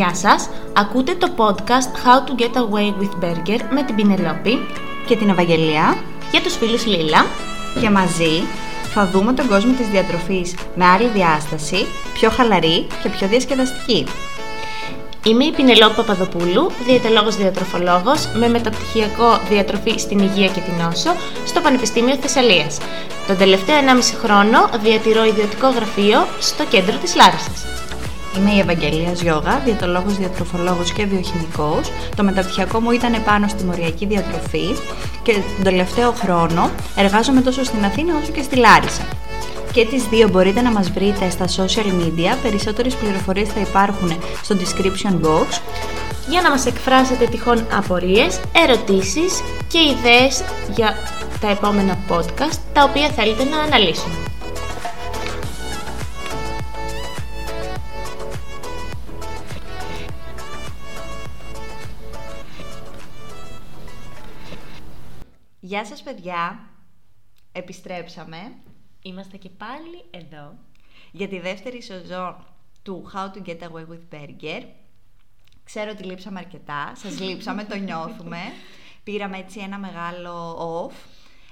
Γεια σας, ακούτε το podcast How to Get Away with Burger με την Πινελόπη και την Ευαγγελία για τους φίλους Λίλα και μαζί θα δούμε τον κόσμο της διατροφής με άλλη διάσταση, πιο χαλαρή και πιο διασκεδαστική. Είμαι η Πινελόπη Παπαδοπούλου, διαιτολόγος διατροφολόγος με μεταπτυχιακό διατροφή στην υγεία και την νόσο στο Πανεπιστήμιο Θεσσαλίας. Τον τελευταίο 1,5 χρόνο διατηρώ ιδιωτικό γραφείο στο κέντρο της Λάρισσας. Είμαι η Ευαγγελίας Γιώγα, διαιτολόγος, διατροφολόγος και βιοχημικός. Το μεταπτυχιακό μου ήταν πάνω στη μοριακή διατροφή και τον τελευταίο χρόνο εργάζομαι τόσο στην Αθήνα όσο και στη Λάρισα. Και τις δύο μπορείτε να μας βρείτε στα social media, περισσότερες πληροφορίες θα υπάρχουν στο description box. Για να μας εκφράσετε τυχόν απορίες, ερωτήσεις και ιδέες για τα επόμενα podcast τα οποία θέλετε να αναλύσουμε. Γεια σας παιδιά, επιστρέψαμε. Είμαστε και πάλι εδώ. Για τη δεύτερη σεζόν του How to Get Away with Burger. Ξέρω ότι λείψαμε αρκετά, σας λείψαμε, το νιώθουμε. Πήραμε έτσι ένα μεγάλο off,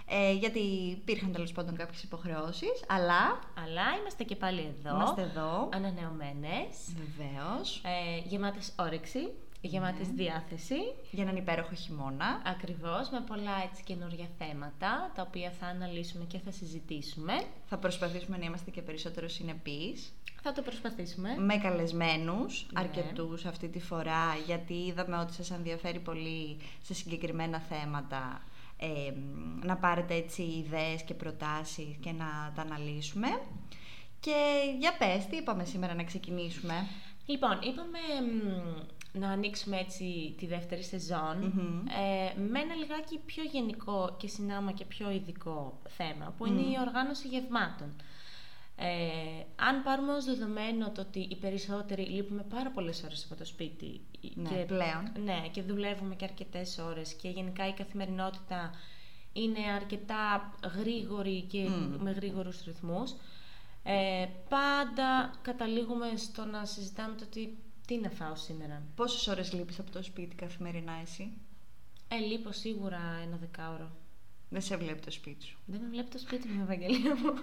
ε, γιατί υπήρχαν τέλος πάντων κάποιες υποχρεώσεις, αλλά... Αλλά είμαστε και πάλι εδώ. Είμαστε εδώ. Ανανεωμένες. Βεβαίως. Ε, γεμάτες όρεξη γεμάτες διάθεση. Για έναν υπέροχο χειμώνα. Ακριβώς, με πολλά έτσι καινούργια θέματα, τα οποία θα αναλύσουμε και θα συζητήσουμε. Θα προσπαθήσουμε να είμαστε και περισσότερο συνεπείς. Θα το προσπαθήσουμε. Με καλεσμένους, ναι. αρκετούς αυτή τη φορά, γιατί είδαμε ότι σας ενδιαφέρει πολύ σε συγκεκριμένα θέματα ε, να πάρετε έτσι ιδέες και προτάσεις και να τα αναλύσουμε. Και για πες, τι είπαμε σήμερα να ξεκινήσουμε; Λοιπόν, είπαμε να ανοίξουμε έτσι τη δεύτερη ε, με ένα λιγάκι πιο γενικό και συνάμα και πιο ειδικό θέμα που είναι η οργάνωση γευμάτων. Ε, αν πάρουμε ως δεδομένο το ότι οι περισσότεροι λείπουμε πάρα πολλές ώρες από το σπίτι ναι, και, πλέον. Ναι, και δουλεύουμε και αρκετές ώρες και γενικά η καθημερινότητα είναι αρκετά γρήγορη και με γρήγορους ρυθμούς ε, πάντα καταλήγουμε στο να συζητάμε το ότι τι να φάω σήμερα; Πόσες ώρες λείπεις από το σπίτι καθημερινά εσύ; Ε, λείπω σίγουρα ένα δεκάωρο. Δεν σε βλέπει το σπίτι σου. Δεν με βλέπει το σπίτι μου, Ευαγγελία μου.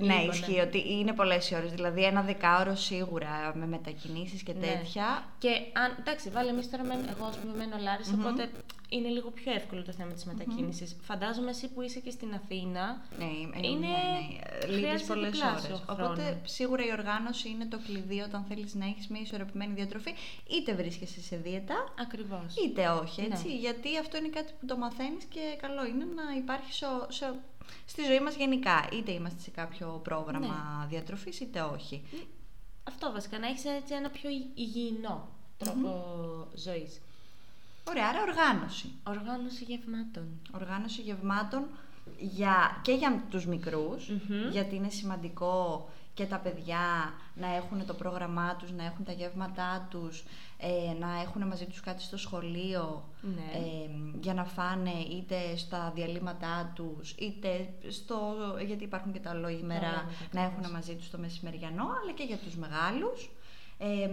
Ναι, λοιπόν, ισχύει ναι. ότι είναι πολλές ώρες. Δηλαδή, ένα δεκάωρο σίγουρα με μετακινήσεις και ναι. τέτοια. Και αν. Εντάξει, βάλε εμείς τώρα. Εγώ, ας πούμε, μένω Λάρισα, mm-hmm. οπότε είναι λίγο πιο εύκολο το θέμα της μετακίνησης. Mm-hmm. Φαντάζομαι εσύ που είσαι και στην Αθήνα. Ναι, είναι. Ναι, ναι. Λείπεις πολλές ώρες. Οπότε, σίγουρα η οργάνωση είναι το κλειδί όταν θέλεις να έχεις μια ισορροπημένη διατροφή. Είτε βρίσκεσαι σε δίαιτα. Ακριβώς. Είτε όχι, έτσι. Ναι. Γιατί αυτό είναι κάτι που το μαθαίνεις και καλό είναι να υπάρχει σε στη ζωή μας γενικά. Είτε είμαστε σε κάποιο πρόγραμμα ναι. διατροφής, είτε όχι. Αυτό βασικά, να έχεις έτσι ένα πιο υγιεινό τρόπο mm-hmm. ζωής. Ωραία, άρα οργάνωση. Οργάνωση γευμάτων. Οργάνωση γευμάτων για, και για τους μικρους γιατί είναι σημαντικό και τα παιδιά να έχουν το πρόγραμμά τους, να έχουν τα γεύματά τους, ε, να έχουν μαζί τους κάτι στο σχολείο ναι. ε, για να φάνε είτε στα διαλύματά τους, είτε στο, γιατί υπάρχουν και τα ημέρα να έχουν μαζί τους το μεσημεριανό, αλλά και για τους μεγάλους. Ε,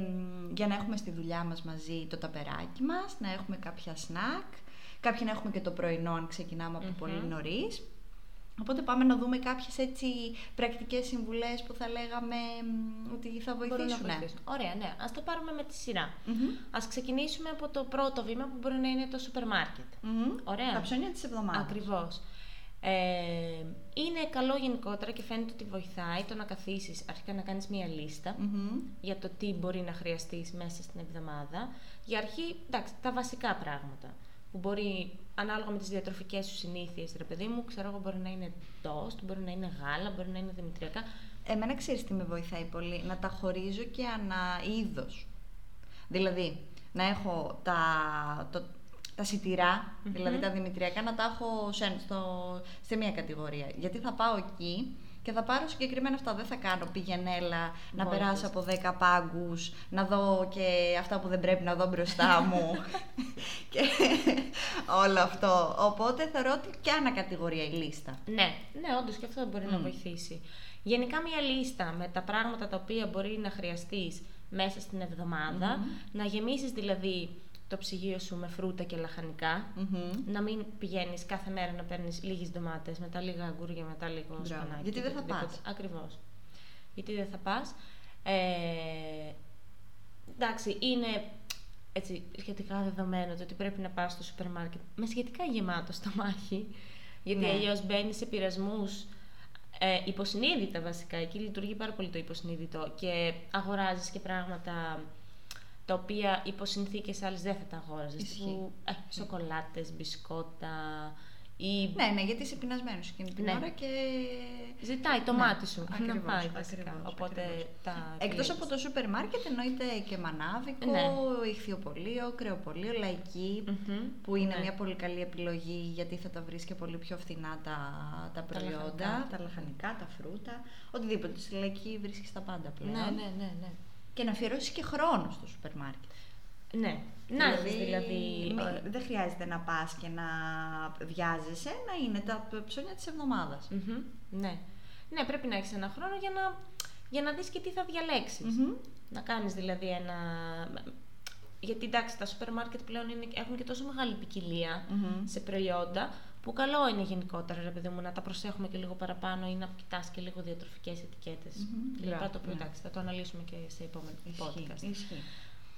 για να έχουμε στη δουλειά μας μαζί το ταπεράκι μας, να έχουμε κάποια σνακ, κάποιοι να έχουμε και το πρωινό αν ξεκινάμε πολύ νωρίς. Οπότε πάμε να δούμε κάποιες έτσι πρακτικές συμβουλές που θα λέγαμε ότι θα βοηθήσουν. Ωραία, ναι. Ας το πάρουμε με τη σειρά. Mm-hmm. Ας ξεκινήσουμε από το πρώτο βήμα που μπορεί να είναι το σούπερ μάρκετ. Mm-hmm. Ωραία. Τα ψώνια της εβδομάδας. Ακριβώς. Ε, είναι καλό γενικότερα και φαίνεται ότι βοηθάει το να καθίσεις αρχικά να κάνεις μία λίστα για το τι μπορεί να χρειαστείς μέσα στην εβδομάδα. Για αρχή, εντάξει, τα βασικά πράγματα που μπορεί ανάλογα με τις διατροφικές σου συνήθειες, ρε παιδί μου, ξέρω εγώ μπορεί να είναι τόστ, μπορεί να είναι γάλα, μπορεί να είναι δημητριακά. Εμένα ξέρεις τι με βοηθάει πολύ, να τα χωρίζω και ανα είδος. Δηλαδή, να έχω τα, το, τα σιτηρα δηλαδή τα δημητριακά, να τα έχω σε, στο, σε μία κατηγορία. Γιατί θα πάω εκεί και θα πάρω συγκεκριμένα αυτά. Δεν θα κάνω πηγενέλα, να περάσω από 10 πάγκους, να δω και αυτά που δεν πρέπει να δω μπροστά μου. και όλο αυτό. Οπότε θεωρώ ότι και ανακατηγορία η λίστα. Ναι, ναι, όντως και αυτό μπορεί να βοηθήσει. Γενικά μια λίστα με τα πράγματα τα οποία μπορεί να χρειαστείς μέσα στην εβδομαδα να γεμίσεις δηλαδή το ψυγείο σου με φρούτα και λαχανικα να μην πηγαίνεις κάθε μέρα να παίρνεις λίγες ντομάτες, μετά λίγα αγκούρια, μετά λίγο σπανάκι. Γιατί δεν θα πας. Ακριβώς. Γιατί δεν θα πας. Ε, εντάξει, είναι έτσι, σχετικά δεδομένο το ότι πρέπει να πας στο σούπερ μάρκετ με σχετικά γεμάτο στομάχι, γιατί ναι. αλλιώς μπαίνει σε πειρασμούς ε, υποσυνείδητα βασικά, εκεί λειτουργεί πάρα πολύ το υποσυνείδητο και αγοράζεις και πράγματα τα οποία υπό συνθήκες άλλες δεν θα τα αγόραζες. Ε, Σοκολάτες, μπισκότα, ή... Ναι, ναι, γιατί είσαι πεινασμένος εκείνη την Ναι. ώρα και. Ζητάει το Ναι, μάτι σου να ακριβώς, πάει βασικά. ακριβώς, Οπότε ακριβώς. τα. Εκτός κλείνεις. από το σούπερ μάρκετ εννοείται και μανάβικο, Ναι. ηχθειοπολείο, κρεοπολείο, λαϊκή, Μμμ, που είναι ναι. μια πολύ καλή επιλογή γιατί θα τα βρεις και πολύ πιο φθηνά τα, τα προϊόντα, λαχανικά. τα λαχανικά, τα φρούτα, οτιδήποτε. Στη λαϊκή βρίσκεις τα πάντα πλέον. Ναι, ναι, ναι. ναι. Και να αφιερώσεις και χρόνο στο σούπερ μάρκετ. Ναι. Να έχεις δηλαδή. μη- ε, δεν χρειάζεται να πας και να βιάζεσαι, να είναι τα ψώνια της εβδομάδας. μμμ, Ναι. Ναι, πρέπει να έχεις ένα χρόνο για να, για να δεις και τι θα διαλέξεις. Μμμ. Να κάνεις δηλαδή ένα... Γιατί εντάξει, τα σούπερ μάρκετ πλέον είναι, έχουν και τόσο μεγάλη ποικιλία Μμμ. σε προϊόντα που καλό είναι γενικότερα, ρε παιδί μου, να τα προσέχουμε και λίγο παραπάνω ή να κοιτάς και λίγο διατροφικές ετικέτες. Μμμ. Κλπ. Μπράβο, το οποίο ναι. εντάξει, θα το αναλύσουμε και σε επόμενο podcast. Ισχύει, ισχύει.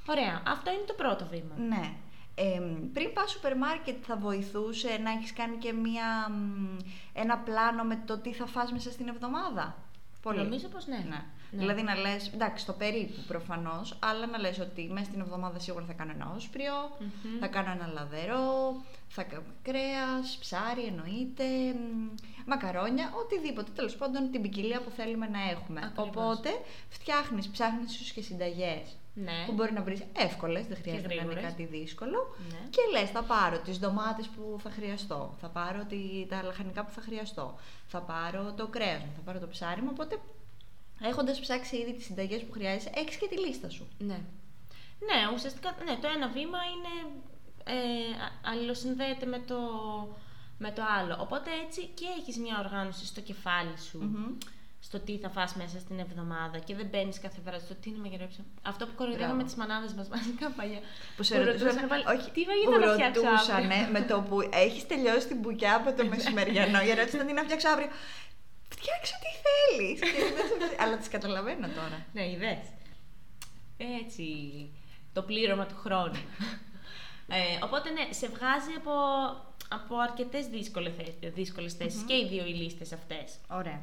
Ωραία, αυτό είναι το πρώτο βήμα. Ναι. Ε, πριν πας σούπερ μάρκετ θα βοηθούσε να έχεις κάνει και μια, μ, ένα πλάνο με το τι θα φας μέσα στην εβδομάδα; Πολύ. Νομίζω πως ναι. Ναι. Ναι. Δηλαδή να λες, εντάξει, το περίπου προφανώς, αλλά να λες ότι μέσα στην εβδομάδα σίγουρα θα κάνω ένα όσπριο, Μμμ. θα κάνω ένα λαδερό, θα κάνω κρέας, ψάρι εννοείται, μ, μακαρόνια, οτιδήποτε, τέλος πάντων την ποικιλία που θέλουμε να έχουμε. Ακριβώς. Οπότε φτιάχνεις, ψάχνεις ίσως και συνταγές Ναι. που μπορεί να βρεις εύκολες, δεν χρειάζεται να είναι γρήγορες. κάτι δύσκολο. Ναι. Και λες, θα πάρω τις ντομάτες που θα χρειαστώ, θα πάρω τη, τα λαχανικά που θα χρειαστώ, θα πάρω το κρέας μου, θα πάρω το ψάρι μου, οπότε έχοντας ψάξει ήδη τις συνταγές που χρειάζεσαι, έχεις και τη λίστα σου. Ναι. Ναι, ουσιαστικά ναι, το ένα βήμα είναι ε, α- αλληλοσυνδέεται με το, με το άλλο. Οπότε έτσι και έχεις μια οργάνωση στο κεφάλι σου, Μμμ. στο τι θα φας μέσα στην εβδομάδα και δεν μπαίνεις κάθε φορά στο τι να μαγειρέψω. Αυτό που κοροϊδεύαμε Μπράβο. τις μανάδες μας βασικά παλιά. Που σε Που ρωτούσαν, ρωτούσαν πάλι, όχι, τι που φαγητό να φτιάξω ρωτούσανε αύριο; με το που έχεις τελειώσει την μπουκιά από το μεσημεριανό, η ερώτηση ήταν τι να φτιάξω αύριο; Φτιάξω τι θέλεις. Και δεν σε- Αλλά τις καταλαβαίνω τώρα. Ναι, είδες. Έτσι, το πλήρωμα του χρόνου. ε, οπότε ναι, σε βγάζει από, από αρκετές δύσκολες, θέ- δύσκολες θέσεις και οι δύο οι λίστες αυτές. Ωραία.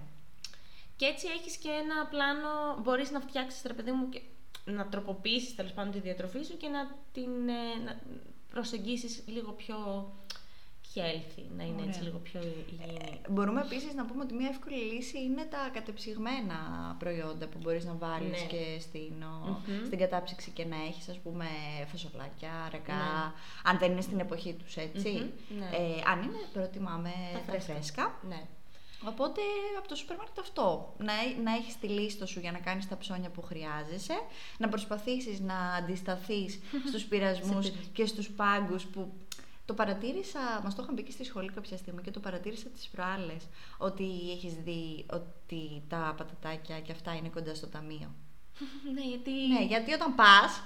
Και έτσι έχεις και ένα πλάνο, μπορείς να φτιάξεις, ρε παιδί μου, και να τροποποιήσεις τέλος πάντων τη διατροφή σου και να την ε, να προσεγγίσεις λίγο πιο healthy, να είναι έτσι Ωραία. λίγο πιο υγιεινή. Μπορούμε επίσης να πούμε ότι μια εύκολη λύση είναι τα κατεψυγμένα προϊόντα που μπορείς να βάλεις Ναι. και στην, ο- Μμμ. στην κατάψυξη και να έχεις ας πούμε φασολάκια, αργά, Ναι. αν δεν είναι στην εποχή τους έτσι. Μμμ, ναι. Ε, αν είναι προτιμάμε Τα τα φρέσκα. φρέσκα. Ναι. Οπότε από το σούπερ μάρκετ αυτό. Να, έ- να έχεις τη λίστα σου για να κάνεις τα ψώνια που χρειάζεσαι. Να προσπαθήσεις να αντισταθείς στους πειρασμούς Σε πειρασμούς. και στους πάγκους που το παρατήρησα, μας το είχαν πει και στη σχολή κάποια στιγμή και το παρατήρησα τις προάλλες ότι έχεις δει ότι τα πατατάκια και αυτά είναι κοντά στο ταμείο. ναι, γιατί... Ναι, γιατί όταν πας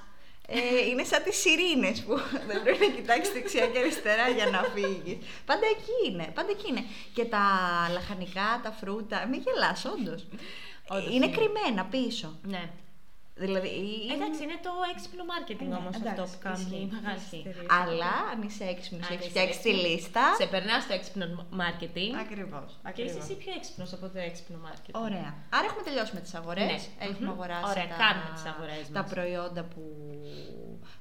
ε, είναι σαν τις σιρήνες που δεν πρέπει να κοιτάξεις δεξιά και αριστερά για να φύγεις. Πάντα εκεί είναι, πάντα εκεί είναι. Και τα λαχανικά, τα φρούτα, μην γελάς όντως. Όντως είναι είναι. κρυμμένα πίσω. Ναι. Δηλαδή, Εντάξει, είναι το έξυπνο marketing Ναι, όμως αυτό εντάξει, που κάνουν ισχύει, οι μεγάλε ισχύει. εταιρείε. Αλλά αν είσαι έξυπνος, Αν έχεις είσαι φτιάξει τη έξυπνος, λίστα. Σε περνάς στο έξυπνο marketing. Ακριβώς, Και είσαι εσύ πιο έξυπνος από το έξυπνο marketing. Ωραία. Άρα έχουμε τελειώσει με τις αγορές. Ναι. Έχουμε Μμμ. αγοράσει Ωραία, τα, κάνουμε τις αγορές τα μας. προϊόντα που,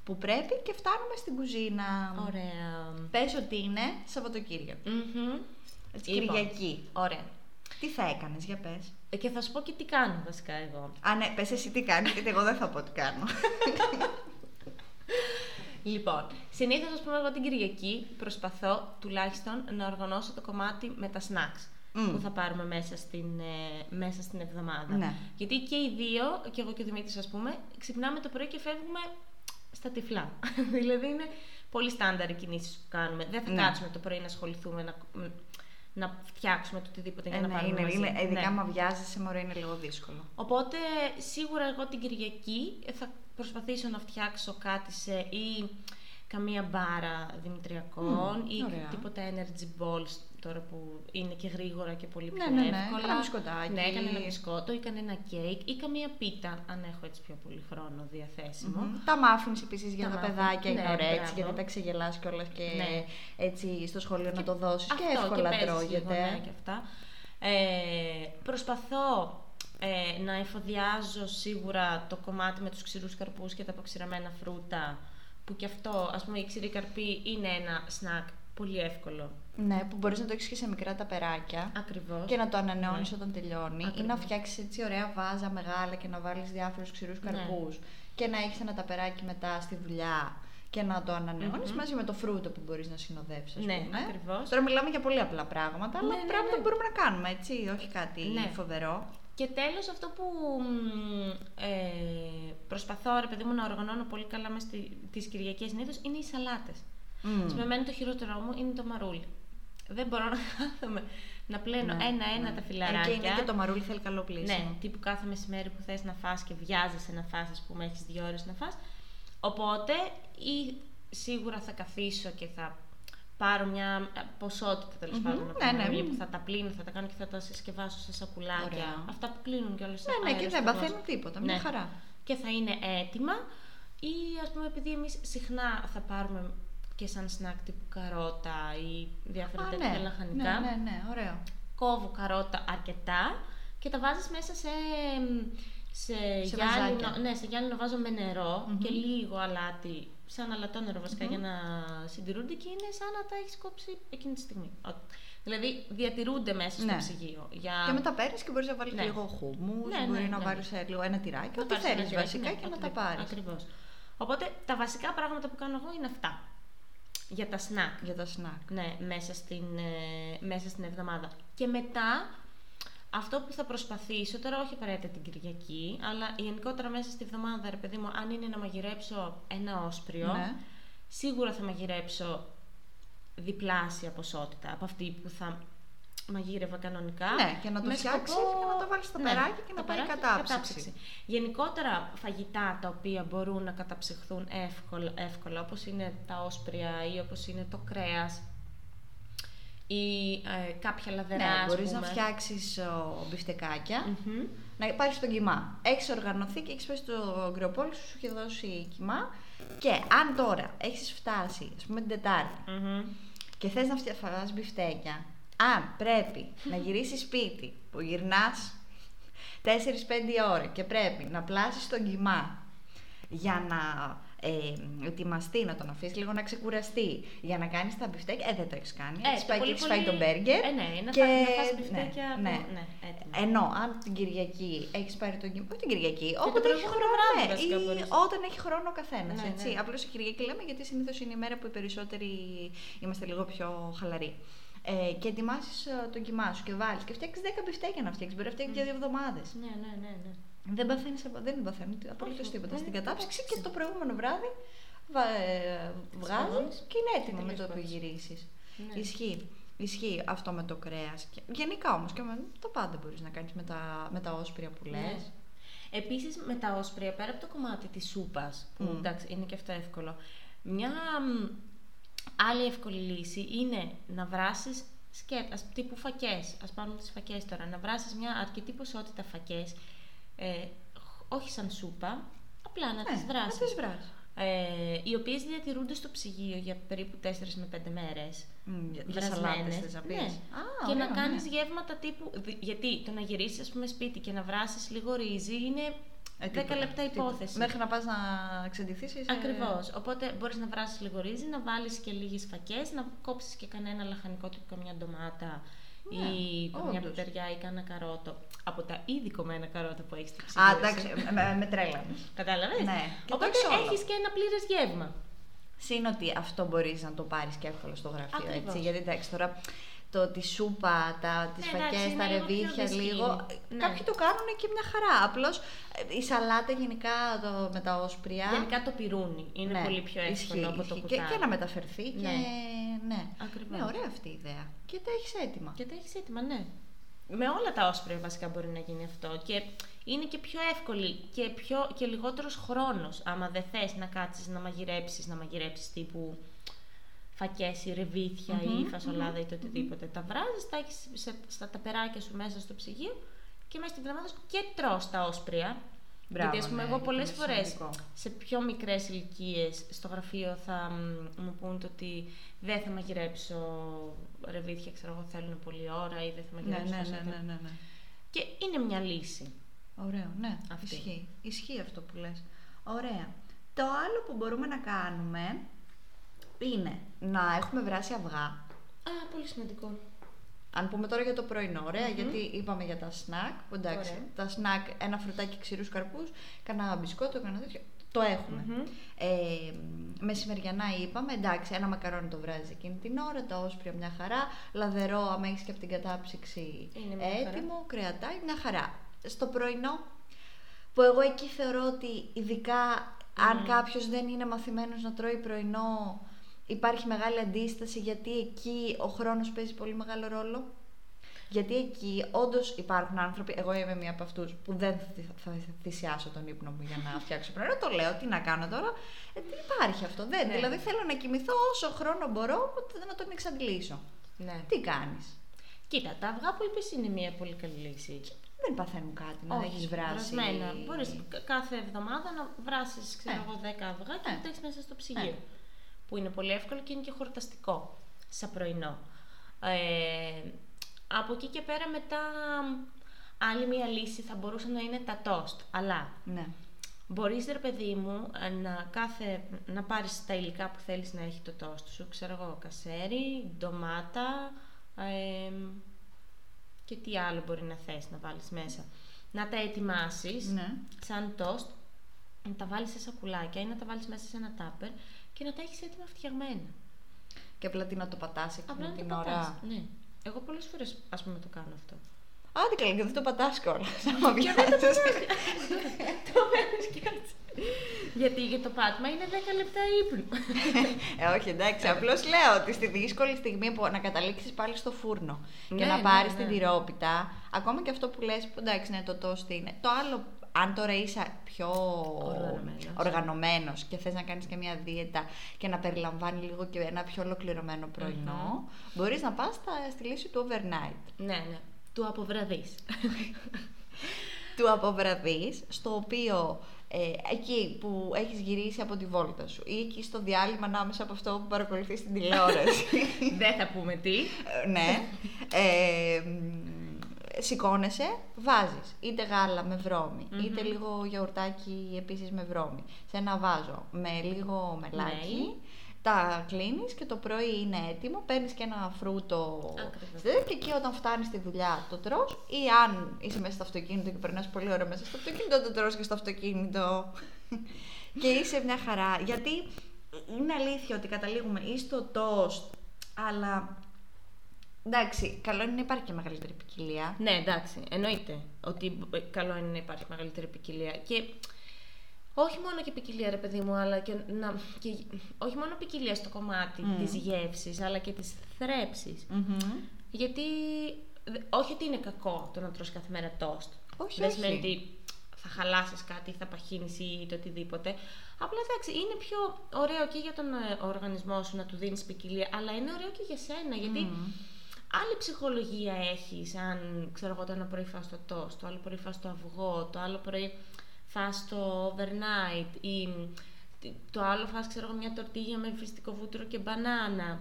που πρέπει και φτάνουμε στην κουζίνα. Ωραία. Πες ότι είναι Σαββατοκύριακο. Μμμ. Έτσι, Λοιπόν, Κυριακή. Ωραία. Τι θα έκανες, για πες. Ε, Και θα σου πω και τι κάνω βασικά εγώ. Α, ναι, πες εσύ τι κάνεις, γιατί εγώ δεν θα πω τι κάνω. Λοιπόν, συνήθως, ας πούμε, εγώ την Κυριακή προσπαθώ τουλάχιστον να οργανώσω το κομμάτι με τα snacks Μμ. που θα πάρουμε μέσα στην, ε, μέσα στην εβδομάδα. Ναι. Γιατί και οι δύο, και εγώ και ο Δημήτρης, ας πούμε, ξυπνάμε το πρωί και φεύγουμε στα τυφλά. δηλαδή είναι πολύ στάνταρ οι κινήσεις που κάνουμε. Δεν θα Ναι. κάτσουμε το πρωί να ασχοληθούμε να, να φτιάξουμε το οτιδήποτε για Ε, να ναι, πάρουμε είναι, μαζί. είναι, ειδικά Ναι. άμα βιάζεσαι, μωρέ, είναι λίγο δύσκολο. Οπότε σίγουρα εγώ την Κυριακή θα προσπαθήσω να φτιάξω κάτι σε ή καμία μπάρα δημητριακών Μμμ, ή ωραία. τίποτα energy balls τώρα που είναι και γρήγορα και πολύ Ναι, πιο ναι, ναι. εύκολα. Κάνα μπισκοτάκι. Ναι, κανένα μπισκότο ή κανένα κέικ ή καμία πίτα αν έχω έτσι πιο πολύ χρόνο διαθέσιμο. Μμμ. Τα muffins επίσης για Τα τα, muffins, παιδάκια είναι ναι, ωραία έτσι, μπράβο. γιατί τα ξεγελάς κιόλας και Ναι. έτσι στο σχολείο να το δώσεις και Αυτό, εύκολα παίζεις τρώγεται. λίγο, ναι, και αυτά. Ε, προσπαθώ ε, να εφοδιάζω σίγουρα το κομμάτι με τους ξηρούς καρπούς και τα αποξηραμένα φρούτα που και αυτό, ας πούμε η ξηρή καρπή είναι ένα σνακ πολύ εύκολο. Ναι, που μπορείς να το έχεις και σε μικρά ταπεράκια. Ακριβώς. Και να το ανανεώνεις Ναι. όταν τελειώνει. Ή να Ακριβώς. φτιάξεις έτσι ωραία βάζα μεγάλα και να βάλεις διάφορους ξηρούς Ναι. καρπούς. Και να έχεις ένα ταπεράκι μετά στη δουλειά και να το ανανεωνει μαζί με το φρούτο που μπορείς να συνοδεύσεις. Ναι, πούμε. ακριβώς. Τώρα μιλάμε για πολύ απλά πράγματα, αλλά Ναι, ναι, πράγματα ναι. που μπορούμε να κάνουμε, έτσι. Όχι κάτι Ναι. φοβερό. Και τέλος αυτό που μ, ε, προσπαθώ ρε παιδί μου να οργανώνω πολύ καλά μέσα στη, τις Κυριακές συνήθως είναι οι σαλάτες. Μμμ. Mm. Με εμένα το χειρότερό μου είναι το μαρούλι. Δεν μπορώ να κάθομαι να πλένω Ναι, ένα-ένα ναι. τα Ε, φιλαράκια. Και είναι και το μαρούλι θέλει καλό πλήσιμο. Ναι, τύπου κάθε μεσημέρι που θες να φας και βιάζεσαι να φας, ας πούμε, έχεις δύο ώρες να φας. Οπότε, ή σίγουρα θα καθίσω και θα πάρω μια ε, ποσότητα τέλος Μμμ, πάντων από ναι, τα ναι, μαρούλια μμ. που θα τα πλύνω, θα τα κάνω και θα τα συσκευάσω σε σακουλάκια. Ωραία. Αυτά που κλείνουν κιόλας Ναι, ναι, και δεν αεροστεγός. παθαίνουν τίποτα. Μια Ναι. χαρά. Και θα είναι έτοιμα. Ή ας πούμε επειδή εμείς συχνά θα πάρουμε και σαν σνακ τύπου καρότα ή διάφορα Α, τέτοια ναι. λαχανικά. Ναι, ναι, ναι, ωραίο. Κόβω καρότα αρκετά και τα βάζεις μέσα σε, σε, Σε γυάλινο, βαζάκια. ναι, σε γυάλινο βάζω με νερο και λίγο αλάτι, σαν αλατό νερό βασικά, για να συντηρούνται και είναι σαν να τα έχεις κόψει εκείνη τη στιγμή. Ο- Δηλαδή διατηρούνται μέσα στο Ναι. ψυγείο. Για... Και μετά παίρνεις και μπορείς να βάλεις Ναι. λίγο χούμους, Ναι, μπορεί ναι, να ναι. βάλεις λίγο ένα τυράκι, Να ό,τι πάρεις ένα θέλεις τυράκι, βασικά ναι, και να ακριβώς, τα πάρεις. Ακριβώς. Οπότε τα βασικά πράγματα που κάνω εγώ είναι αυτά. Για τα σνακ. Για τα σνακ. Ναι, μέσα στην, ε, μέσα στην εβδομάδα. Και μετά, αυτό που θα προσπαθήσω, τώρα όχι απαραίτητα την Κυριακή, αλλά γενικότερα μέσα στη εβδομάδα, ρε παιδί μου, αν είναι να μαγειρέψω ένα όσπριο, Ναι. σίγουρα θα μαγειρέψω διπλάσια ποσότητα από αυτή που θα μαγείρευα κανονικά. Ναι, και να το με φτιάξεις σκοπό- και να το βάλεις στο περάκι και να το πάει περάκι, κατάψυξη. Γενικότερα φαγητά τα οποία μπορούν να καταψυχθούν εύκολα, εύκολα όπως είναι τα όσπρια ή όπως είναι το κρέας ή ε, κάποια λαδερά, Ναι, ας μπορείς να πούμε. φτιάξεις μπιφτεκάκια, Μμμ. να πάρεις τον κιμά. Έχεις οργανωθεί και έχεις πάει στον κρεοπώλη σου, σου έχει δώσει κιμά. Και αν τώρα έχεις φτάσει, ας πούμε την Τετάρτη, Μμμ. και θες να φτιάχνεις μπιφτέκια, αν πρέπει να γυρίσεις σπίτι που γυρνάς 4-5 ώρες και πρέπει να πλάσεις τον κοιμά για να ε, ετοιμαστεί, να τον αφήσεις λίγο να ξεκουραστεί, για να κάνεις τα μπιφτέκια, ε, δεν το έχεις κάνει. Ε, έχεις το πάει και πολύ έχεις φάει πολύ- τον μπέργκερ. Ε, ναι, να και... φά- να φας μπιφτέκια ναι, από- ναι. ναι, έτοιμα. Ενώ αν την Κυριακή έχεις πάρει τον κοιμά, όχι την Κυριακή, το όποτε έχει προηγούμενο χρόνο, βράδυ ναι, βασικά ή μπορείς. όταν έχει χρόνο ο καθένας. Ναι, έτσι. ναι. Απλώς η Κυριακή λέμε γιατί συνήθως είναι η μέρα που οι περισσότεροι είμαστε λίγο πιο χαλαροί. Ε, και ετοιμάσεις τον κοιμάς σου και βάλεις και φτιάξεις 10 μπιφτέκια να φτιάξεις. Μπορεί να φτιάξεις για δύο εβδομάδες. Ναι, ναι, ναι, ναι. Δεν παθαίνεις δεν παθαίνεις απολύτως Όχι, τίποτα δεν στην είναι κατάψυξη υπόψη. και το προηγούμενο βράδυ βγάζεις Σκοτώνεις και είναι έτοιμο και με το τελείως που πρώτης. γυρίσει. Ναι. Ισχύει. Ισχύει αυτό με το κρέας. Γενικά όμως και με το πάντα μπορείς να κάνεις με τα, με τα όσπρια που λες. Ναι. Επίσης με τα όσπρια, πέρα από το κομμάτι της σούπας, που Μμ. εντάξει είναι και αυτό εύκολο, μια μ, άλλη εύκολη λύση είναι να βράσεις σκέτας, τύπου φακές, ας πάρουμε τις φακές τώρα, να βράσεις μια αρκετή ποσότητα φακές, ε, όχι σαν σούπα, απλά να τις Ναι, να βράσεις. τις βράσεις. Ε, οι οποίες διατηρούνται στο ψυγείο για περίπου 4 με 5 μέρες. Μμ, για- για βρασμένες. σαλάτες θες να πεις. Ναι. Α, και να ωραίο, κάνεις ναι. γεύματα τύπου. δι- Γιατί το να γυρίσεις ας πούμε σπίτι και να βράσεις λίγο ρύζι είναι Ε, 10 τίποτα, λεπτά τίποτα. υπόθεση. Μέχρι να πας να ξεντηθείς είσαι... Ακριβώς. Οπότε μπορείς να βράσεις λίγο ρύζι, να βάλεις και λίγες φακές, να κόψεις και κανένα λαχανικό τύπου καμιά ντομάτα ή Ναι, καμιά όντως. πιπεριά ή κανένα καρότο. Από τα ήδη κομμένα καρότα που έχεις στην Α, ψυγείο. εντάξει, με, με, με τρέλανες. Κατάλαβες; Ναι, και το Οπότε έχεις όλο. έχεις και ένα πλήρες γεύμα. Συν ότι αυτό μπορείς να το πάρεις και εύκολα στο γραφείο, Ακριβώς. έτσι. Γιατί εντάξει, τώρα το, τη σούπα, τα, τις Ναι, εντάξει, φακές, είναι τα λίγο πιο ρεβίθια δυσκίνη. λίγο. Ναι. Κάποιοι το κάνουν και μια χαρά. Απλώς ε, η σαλάτα γενικά το, με τα όσπρια. Γενικά το πυρούνι είναι ναι, πολύ πιο εύκολο ισχύει, από το ισχύει. κουτάλι. Και, και να μεταφερθεί και. Ναι. Ναι, Ακριβώς. ναι ωραία αυτή η ιδέα. Και τα έχεις έτοιμα. Και τα έχεις έτοιμα, ναι. Με όλα τα όσπρια βασικά μπορεί να γίνει αυτό. Και είναι και πιο εύκολη και, πιο, και λιγότερος χρόνος. Άμα δεν θες να κάτσεις να μαγειρέψεις, να μαγειρέψεις τύπου φακές ή ρεβιθια ή φασολάδα ή το οτιδήποτε. Τα βράζεις, τα έχεις σε, στα ταπεράκια σου μέσα στο ψυγείο και μέσα στην εβδομάδα σου και τρως τα όσπρια. Μπράβο, Γιατί, ας πούμε, ναι, εγώ είναι πολλές πολύ φορές σημαντικό. σε πιο μικρές ηλικίες στο γραφείο θα μ, μου πούν το ότι δεν θα μαγειρέψω ρεβίθια, ξέρω εγώ, θέλουν πολλή ώρα ή δεν θα Ναι, μαγειρέψω. ναι, τόσο ναι, ώρα. ναι, ναι, ναι. Και είναι μια λύση. Ωραίο, ναι. Αυτή. Ισχύει. Ισχύει αυτό που λες. Ωραία. Το άλλο που μπορούμε να κάνουμε είναι να έχουμε βράσει αυγά. Α, πολύ σημαντικό. Αν πούμε τώρα για το πρωινό, ωραία, γιατί είπαμε για τα σνακ. που Εντάξει, Ωραία. τα σνακ, ένα φρουτάκι ξηρούς καρπούς, κανένα μπισκότο, κανένα τέτοιο. Το εχουμε Ε, μεσημεριανά είπαμε, εντάξει, ένα μακαρόνι το βράζει εκείνη την ώρα, τα όσπρια μια χαρά, λαδερό, άμα έχεις και από την κατάψυξη Είναι μια χαρά. έτοιμο, κρεατάκι, μια χαρά. Στο πρωινό, που εγώ εκεί θεωρώ ότι ειδικά αν κάποιος δεν είναι μαθημένος να τρώει πρωινό, υπάρχει μεγάλη αντίσταση γιατί εκεί ο χρόνος παίζει πολύ μεγάλο ρόλο. Γιατί εκεί όντως υπάρχουν άνθρωποι, εγώ είμαι μία από αυτούς που δεν θα θυ- θα θυσιάσω τον ύπνο μου για να φτιάξω πρωινό. Το λέω, τι να κάνω τώρα. Ε, δεν υπάρχει αυτό. Δεν. Ναι. Δηλαδή θέλω να κοιμηθώ όσο χρόνο μπορώ οπότε να τον εξαντλήσω. Ναι. Τι κάνεις; Κοίτα, τα αυγά που είπες είναι μια πολύ καλή λύση. Δεν παθαίνουν κάτι να Όχι, έχεις βράσει. βρασμένα. Μπορείς κα- κάθε εβδομάδα να βράσεις, ξέρω Ναι. εγώ, 10 αυγά και Ναι. να τα έχεις μέσα στο ψυγείο. Ναι. Που είναι πολύ εύκολο και είναι και χορταστικό σαν πρωινό. Ε, από εκεί και πέρα μετά άλλη μια λύση θα μπορούσε να είναι τα toast. Αλλά Ναι. μπορείς ρε παιδί μου ε, να, κάθε, να πάρεις τα υλικά που θέλεις να έχει το toast σου. Ξέρω εγώ, κασέρι, ντομάτα ε, και τι άλλο μπορεί να θες να βάλεις μέσα. Να τα ετοιμάσεις Ναι. σαν toast, να τα βάλεις σε σακουλάκια ή να τα βάλεις μέσα σε ένα τάπερ και να τα έχεις έτοιμα φτιαγμένα. Και απλά τι να το πατάσει Απλά εκείνη να την το πατάς. ώρα. Ναι. Εγώ πολλές φορές ας πούμε το κάνω αυτό. Άντε καλά, και δεν το πατάς κιόλας. Άμα Και δεν βιάζεσαι. το παίρνεις και έτσι. Γιατί για το πάτημα είναι 10 λεπτά ύπνου. Ε, όχι, εντάξει. Απλώς λέω ότι στη δύσκολη στιγμή που να καταλήξεις πάλι στο φούρνο και Ναι, να ναι, πάρεις ναι. την τυρόπιτα, ακόμα και αυτό που λες που εντάξει, ναι, το τόστι είναι. Το άλλο, αν τώρα είσαι πιο Οργανωμένος. οργανωμένος και θες να κάνεις και μια δίαιτα και να περιλαμβάνει λίγο και ένα πιο ολοκληρωμένο πρωινό, μπορείς να πας στα- στη λύση του overnight. ναι, ναι. Του αποβραδείς. του αποβραδείς, στο οποίο ε, εκεί που έχεις γυρίσει από τη βόλτα σου ή εκεί στο διάλειμμα ανάμεσα από αυτό που παρακολουθείς στην τηλεόραση. Δεν θα πούμε τι. Ε, ναι. Ε, μ, σηκώνεσαι, βάζεις είτε γάλα με βρωμη είτε λίγο γιαουρτάκι επίσης με βρώμη σε ένα βάζο με λίγο μελάκι. Ναι. Τα κλείνεις και το πρωί είναι έτοιμο, παίρνεις και ένα φρούτο Ακριβώς. και εκεί όταν φτάνεις στη δουλειά το τρως ή αν είσαι μέσα στο αυτοκίνητο και περνάς πολύ ώρα μέσα στο αυτοκίνητο το τρως και στο αυτοκίνητο και είσαι μια χαρά γιατί είναι αλήθεια ότι καταλήγουμε ή στο τόστ αλλά εντάξει καλό είναι να υπάρχει και μεγαλύτερη ποικιλία Ναι, εντάξει, εννοείται ότι ε, καλό είναι να υπάρχει μεγαλύτερη ποικιλία. Και όχι μόνο και ποικιλία, ρε παιδί μου, αλλά και, να, και όχι μόνο ποικιλία στο κομμάτι της γεύσης, αλλά και της θρέψης. Μμμ. Γιατί δε- όχι ότι είναι κακό το να τρως κάθε μέρα τόστ. Όχι, Δεν όχι. σημαίνει ότι θα χαλάσεις κάτι, θα παχύνεις ή το οτιδήποτε. Απλά εντάξει, είναι πιο ωραίο και για τον ε, οργανισμό σου να του δίνεις ποικιλία, αλλά είναι ωραίο και για σένα, γιατί άλλη ψυχολογία έχεις αν, ξέρω εγώ, το ένα πρωί φας το τόστ, το άλλο πρωί φας το αυγό, το άλλο πρωί φας το overnight ή το άλλο φας, ξέρω εγώ, μια τορτίγια με φυστικό βούτυρο και μπανάνα.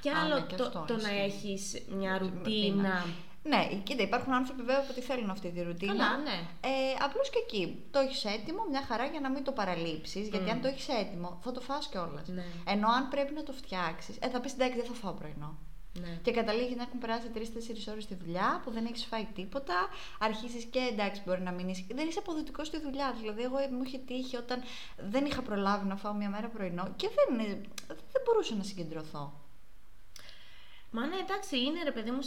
Και Α, άλλο ναι, και το, αυτό το να ισχύει. έχεις μια Ρουτίνα. ρουτίνα. Ναι, κοίτα, υπάρχουν άνθρωποι βέβαια που τη θέλουν αυτή τη ρουτίνα. Καλά, ναι. Ε, Απλώς και εκεί. Το έχεις έτοιμο, μια χαρά για να μην το παραλείψεις. Γιατί αν το έχεις έτοιμο, θα το φας κιόλας. Ναι. Ενώ αν πρέπει να το φτιάξεις, ε, θα πεις εντάξει, δεν θα φάω πρωινό. Ναι. Και καταλήγει να έχουν περάσει 3-4 ώρες στη δουλειά που δεν έχεις φάει τίποτα. Αρχίζεις και εντάξει, μπορεί να μην είσαι. Δεν είσαι αποδοτικός στη δουλειά. Δηλαδή, εγώ μου είχε τύχει όταν δεν είχα προλάβει να φάω μια μέρα πρωινό και δεν, δεν μπορούσα να συγκεντρωθώ. Μα ναι, εντάξει, είναι ρε παιδί μου.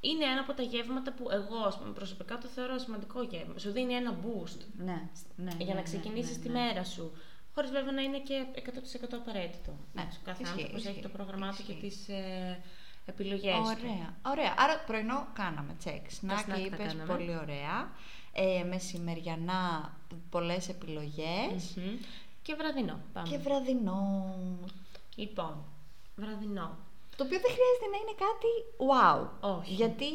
Είναι ένα από τα γεύματα που εγώ προσωπικά το θεωρώ σημαντικό γεύμα. Σου δίνει ένα boost. Ναι, ναι, για ναι, να ναι, ξεκινήσεις ναι, τη ναι. μέρα σου. Χωρίς βέβαια να είναι και 100% απαραίτητο. Ναι, Ο κάθε ισχύει, άνθρωπος έχει ισχύει, το πρόγραμμά του και ισχύει. τις ε, επιλογές του. Ωραία, ωραία. Άρα πρωινό κάναμε τσεκ. Σνακ snack τα είπες, κάναμε. πολύ ωραία. Ε, μεσημεριανά πολλές επιλογές. Μμμ. Και βραδινό. Πάμε. Και βραδινό. Λοιπόν, βραδινό. Το οποίο δεν χρειάζεται να είναι κάτι wow. Όχι. Γιατί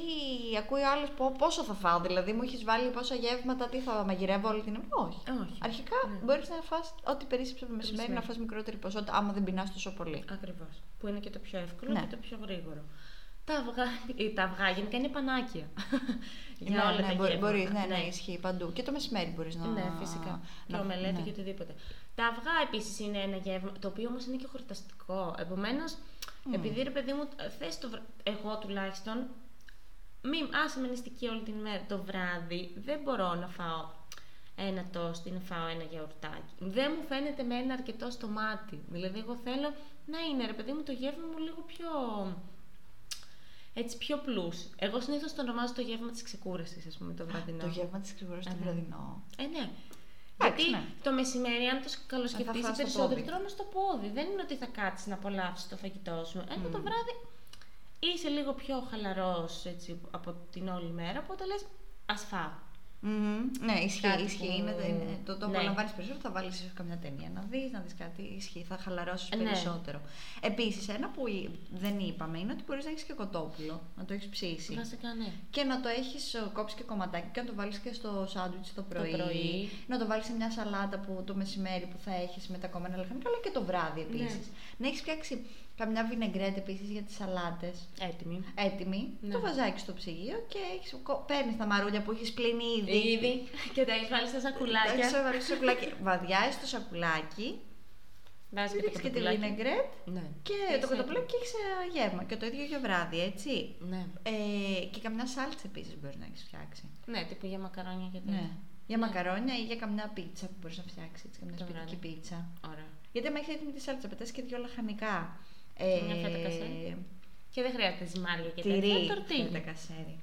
ακούει ο άλλος πόσο θα φάω. Δηλαδή, μου έχεις βάλει πόσα γεύματα, τι θα μαγειρεύω όλη την ημέρα; Όχι. Όχι. Αρχικά Ναι. μπορείς να φας ό,τι περίσσεψε το μεσημέρι, να μεσημέρι. φας μικρότερη ποσότητα, άμα δεν πεινάς τόσο πολύ. Ακριβώς. Που είναι και το πιο εύκολο Ναι. και το πιο γρήγορο. Τα αυγά, ε, τα αυγά γενικά είναι πανάκια. Για όλα τα μπορεί, γεύματα. μπορείς, ναι, ναι, ισχύει παντού. Και το μεσημέρι μπορείς να. Ναι, φυσικά. Και να- ομελέτη ναι. και οτιδήποτε. Τα αυγά επίσης είναι ένα γεύμα, το οποίο όμως είναι και χορταστικό. Επομένως, επειδή ρε παιδί μου, θες το βρα- εγώ τουλάχιστον, μη άσε με νηστική όλη την μέρα το βράδυ, δεν μπορώ να φάω ένα τόστι, να φάω ένα γιαουρτάκι. Δεν μου φαίνεται με ένα αρκετό στο μάτι. Δηλαδή, εγώ θέλω να είναι ρε παιδί μου το γεύμα μου λίγο πιο. Έτσι, πιο πλούσιο. Εγώ συνήθως το ονομάζω το γεύμα της ξεκούρασης, ας πούμε, το βραδινό. Το γεύμα της γρήγορα στο Ε, ναι. βραδινό. Ε, ναι. Εντάξει, Γιατί ναι. το μεσημέρι, αν το καλοσκεφτείς, φας το περισσότερο πόδι. τρώνε στο πόδι. Δεν είναι ότι θα κάτσεις να απολαύσεις το φαγητό σου. Ενώ το βράδυ είσαι λίγο πιο χαλαρός από την όλη μέρα. Οπότε λες, ας φάω. Μμμ. Ναι, ισχύει. Κάτι ισχύει. που- Είναι, είναι- το το Ναι. απολαμβάνει περισσότερο, θα βάλεις ίσως καμιά ταινία να δεις, να δεις κάτι. Ισχύει, θα χαλαρώσεις Ναι. περισσότερο. Επίσης, ένα που εί- δεν είπαμε είναι ότι μπορείς να έχεις και κοτόπουλο, να το έχεις ψήσει. Βασικά, ναι. Και να το έχεις κόψεις και κομματάκι και να το βάλεις και στο σάντουιτς το πρωί. πρωί. Να το βάλεις σε μια σαλάτα που το μεσημέρι που θα έχεις με τα κομμένα λαχανικά, αλλά και το βράδυ επίσης. Να έχεις φτιάξει καμιά βινεγκρέτ επίσης για τις σαλάτες. Έτοιμη. Έτοιμη, Ναι. το βαζάκι στο ψυγείο και έχεις, παίρνεις τα μαρούλια που έχεις πλύνει ήδη. Ήδη. Και τα έχεις βάλει στα Εντάξει, σακουλάκια. το βάλεις στο σακουλάκι. Βαδιάζει το σακουλάκι, Βάζεις και ρίχνει το και τη κοτοπουλάκι. βινεγκρέτ Ναι. και Και το είσαι κοτοπουλάκι και έχεις γεύμα. Και το ίδιο για βράδυ, έτσι. έτοιμη. Ναι. Ε, και καμιά σάλτσα επίσης μπορείς να έχεις φτιάξει. ναι, τύπου για μακαρόνια και Ναι. τέτοια. Για μακαρόνια ή για καμιά πίτσα που μπορείς να φτιάξεις. Έτσι, καμιά Το σπιτική βράδυ. πίτσα. Ωραία. Γιατί άμα έχεις έτοιμη τη σάλτσα, πετάς και δύο λαχανικά. Και μια φέτα κασέρι. Και δεν χρειάζεται ζυμάρια και Τυρί. τέτοια. Τορτίνι. φέτα κασέρι.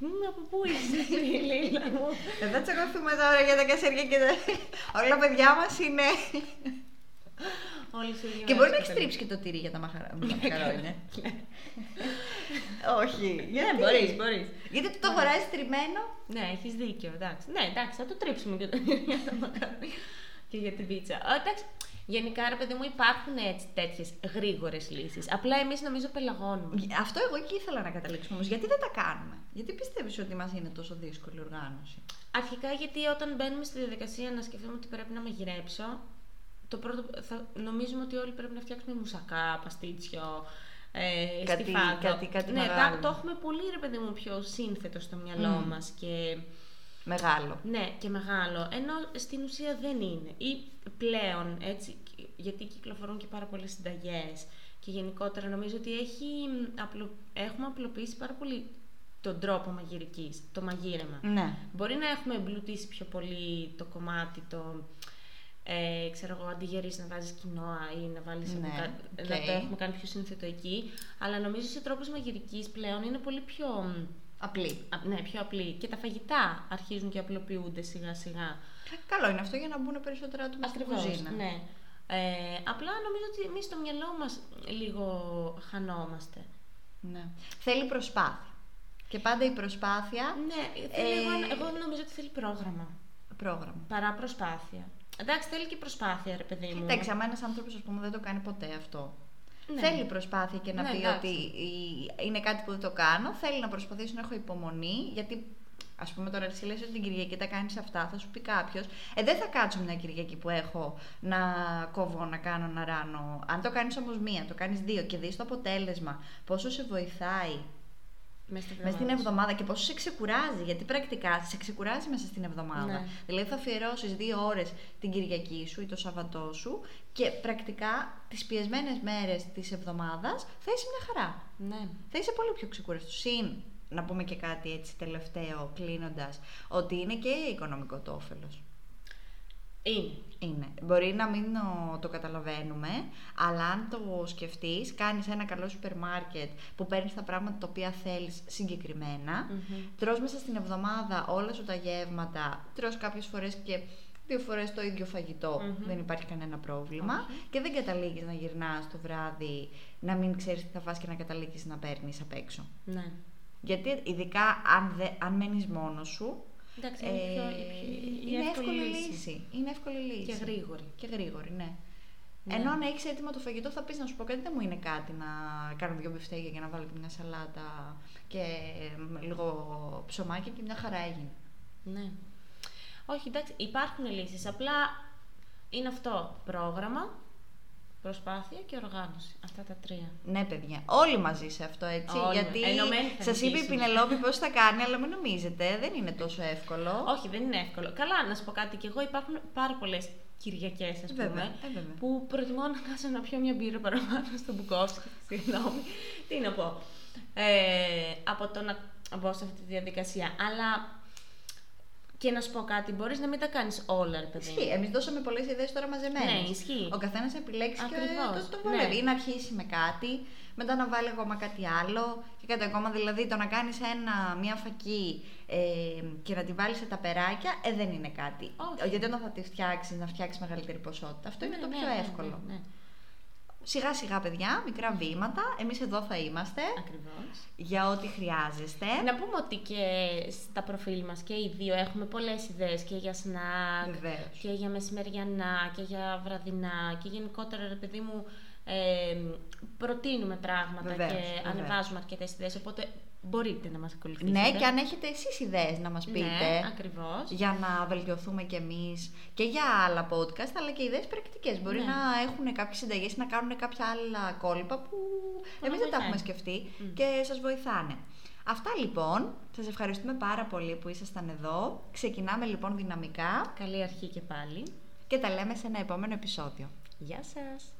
Μμ, Από πού είσαι, Λίλα μου; Δεν θα τσακωθούμε τώρα για τα κασέρια και τα... Όλα τα παιδιά μας είναι. Όλοι σου ίδιοι και μέρες μπορεί να έχεις καταλήγουν. τρίψει και το τυρί για τα μαχαρα- τα μακαρόνια. Όχι. Ναι, Γιατί; μπορείς, μπορείς. Γιατί το αγοράζει τριμμένο; Ναι, έχεις δίκιο. Εντάξει. Ναι, εντάξει, θα το τρίψουμε και το για τα μακαρόνια και για την πίτσα. Α, εντάξει. Γενικά, ρε παιδί μου, υπάρχουν έτσι τέτοιες γρήγορες λύσεις. Απλά εμείς νομίζω πελαγώνουμε. Αυτό εγώ εκεί ήθελα να καταλήξουμε όμως. Γιατί δεν τα κάνουμε; Γιατί πιστεύεις ότι μας είναι τόσο δύσκολη η οργάνωση; Αρχικά, γιατί όταν μπαίνουμε στη διαδικασία να σκεφτούμε ότι πρέπει να μαγειρέψω, το πρώτο, θα, νομίζουμε ότι όλοι πρέπει να φτιάξουμε μουσακά, παστίτσιο, ε, Κάτι- στη φάδο. κάτι- κάτι ναι, μεγάλο. τα- το έχουμε πολύ, ρε παιδί μου, πιο σύνθετο στο μυαλό Μμ. μας και Μεγάλο. Ναι, και μεγάλο. Ενώ στην ουσία δεν είναι. Ή πλέον, έτσι, γιατί κυκλοφορούν και πάρα πολλές συνταγές και γενικότερα νομίζω ότι έχει, απλο, έχουμε απλοποιήσει πάρα πολύ τον τρόπο μαγειρικής, το μαγείρεμα. Ναι. Μπορεί να έχουμε εμπλουτίσει πιο πολύ το κομμάτι, το ε, ξέρω εγώ, αντί για ρύζι να βάζεις κινόα ή να βάλεις Ναι, αβοκα- οκ. να το έχουμε κάνει πιο σύνθετο εκεί. Αλλά νομίζω σε τρόπους μαγειρικής πλέον είναι πολύ πιο... Απλή. Α, Ναι, πιο απλή. Και τα φαγητά αρχίζουν και απλοποιούνται σιγά σιγά. Καλό είναι αυτό για να μπουν περισσότερα άτομα στην Ακριβώς, κουζίνα. ναι. Ε, απλά νομίζω ότι εμείς στο μυαλό μας λίγο χανόμαστε. Ναι. Θέλει προσπάθεια. Και πάντα η προσπάθεια. Ναι, θέλει, Ε, εγώ, εγώ νομίζω ότι θέλει πρόγραμμα. Πρόγραμμα. Παρά προσπάθεια. Εντάξει, θέλει και προσπάθεια, ρε παιδί μου. Εντάξει, άμα ένας άνθρωπος δεν το κάνει ποτέ αυτό. Ναι. Θέλει προσπάθεια και να Ναι, πει εντάξει. ότι η- είναι κάτι που δεν το κάνω. Θέλει να προσπαθήσω να έχω υπομονή, γιατί ας πούμε τώρα εσύ λες ότι την Κυριακή τα κάνεις αυτά, θα σου πει κάποιος. Ε, δεν θα κάτσω μια Κυριακή που έχω να κόβω, να κάνω, να ράνω. Αν το κάνεις όμως μία, το κάνεις δύο και δεις το αποτέλεσμα, πόσο σε βοηθάει Μες στην μέσα στην εβδομάδα. εβδομάδα και πόσο σε ξεκουράζει. Γιατί πρακτικά σε ξεκουράζει μέσα στην εβδομάδα. Ναι. Δηλαδή θα αφιερώσεις δύο ώρες την Κυριακή σου ή το Σαββατό σου και πρακτικά τις πιεσμένες μέρες της εβδομάδας θα είσαι μια χαρά. Ναι. Θα είσαι πολύ πιο ξεκούραστο. Συν να πούμε και κάτι έτσι τελευταίο κλείνοντας, ότι είναι και οικονομικό το όφελος. Είναι. Είναι. Μπορεί να μην ο- το καταλαβαίνουμε, αλλά αν το σκεφτείς, κάνεις ένα καλό σούπερ μάρκετ που παίρνεις τα πράγματα τα οποία θέλεις συγκεκριμένα, Μμμ. τρως μέσα στην εβδομάδα όλα σου τα γεύματα, τρως κάποιες φορές και δύο φορές το ίδιο φαγητό, Μμμ. δεν υπάρχει κανένα πρόβλημα Όχι. και δεν καταλήγεις να γυρνάς το βράδυ, να μην ξέρεις τι θα φας και να καταλήγεις να παίρνεις απ' έξω. Ναι. Γιατί ειδικά αν, δε, αν μένεις μόνος σου, Εντάξει, είναι, πιο, ε, η είναι εύκολη εύκολη λύση. Είναι εύκολη λύση. Και γρήγορη. Και γρήγορη, ναι. Ναι. Ενώ αν έχεις έτοιμο το φαγητό, θα πεις να σου πω κάτι, δεν μου είναι κάτι να κάνω δύο μπιφτέγια και να βάλω και μια σαλάτα και ε, λίγο ψωμάκι και μια χαρά έγινε. Ναι. Όχι, εντάξει, υπάρχουν λύσεις. Απλά είναι αυτό. Πρόγραμμα, προσπάθεια και οργάνωση. Αυτά τα τρία. Ναι, παιδιά, όλοι μαζί σε αυτό έτσι. Όλοι γιατί ενωμένοι θα σας είπε η νικήσουμε. Πινελόπη πώς θα κάνει, αλλά μην νομίζετε, δεν είναι τόσο εύκολο. Όχι, δεν είναι εύκολο. Καλά, να σου πω κάτι. Και εγώ υπάρχουν πάρα πολλές Κυριακές, ας πούμε, Βέβαια, ε, βέβαια. που προτιμώ να κάτσω να πιω μια μπύρα παραπάνω στο Μπουκόφσκι. Συγγνώμη. Τι να πω. Ε, από το να μπω σε αυτή τη διαδικασία. Αλλά και να σου πω κάτι, μπορείς να μην τα κάνεις όλα, ρε παιδί. μου. Ισχύει. Εμείς δώσαμε πολλές ιδέες τώρα μαζεμένες. Ναι, ισχύει. Ο καθένας επιλέξει Ακριβώς, και το, το βολεύει. ναι. Ή να αρχίσει με κάτι, μετά να βάλει ακόμα κάτι άλλο και κάτι ακόμα. Δηλαδή το να κάνεις μια φακή ε, και να τη βάλεις σε τα περάκια, ε, δεν είναι κάτι. Όχι. Γιατί όταν θα τη φτιάξεις, να φτιάξεις μεγαλύτερη ποσότητα. Αυτό είναι Ναι, το ναι, πιο ναι, ναι, εύκολο. Ναι, Σιγά σιγά, παιδιά, μικρά βήματα. Εμείς εδώ θα είμαστε Ακριβώς. για ό,τι χρειάζεστε. Να πούμε ότι και στα προφίλ μας και οι δύο έχουμε πολλές ιδέες και για σνακ Βεβαίως. και για μεσημεριανά και για βραδινά και γενικότερα ρε παιδί μου ε, προτείνουμε πράγματα Βεβαίως, και βεβαίως. ανεβάζουμε αρκετές ιδέες οπότε μπορείτε να μας ακολουθήσετε. Ναι, και αν έχετε εσείς ιδέες να μας πείτε. Ναι, ακριβώς. για να βελτιωθούμε κι εμείς και για άλλα podcast, αλλά και ιδέες πρακτικές. Μπορεί Ναι. να έχουν κάποιες συνταγές ή να κάνουν κάποια άλλα κόλπα που να εμείς δεν τα βοηθάει. έχουμε σκεφτεί Μμ. και σας βοηθάνε. Αυτά λοιπόν. Σας ευχαριστούμε πάρα πολύ που ήσασταν εδώ. Ξεκινάμε λοιπόν δυναμικά Καλή αρχή και πάλι. και τα λέμε σε ένα επόμενο επεισόδιο. Γεια σας!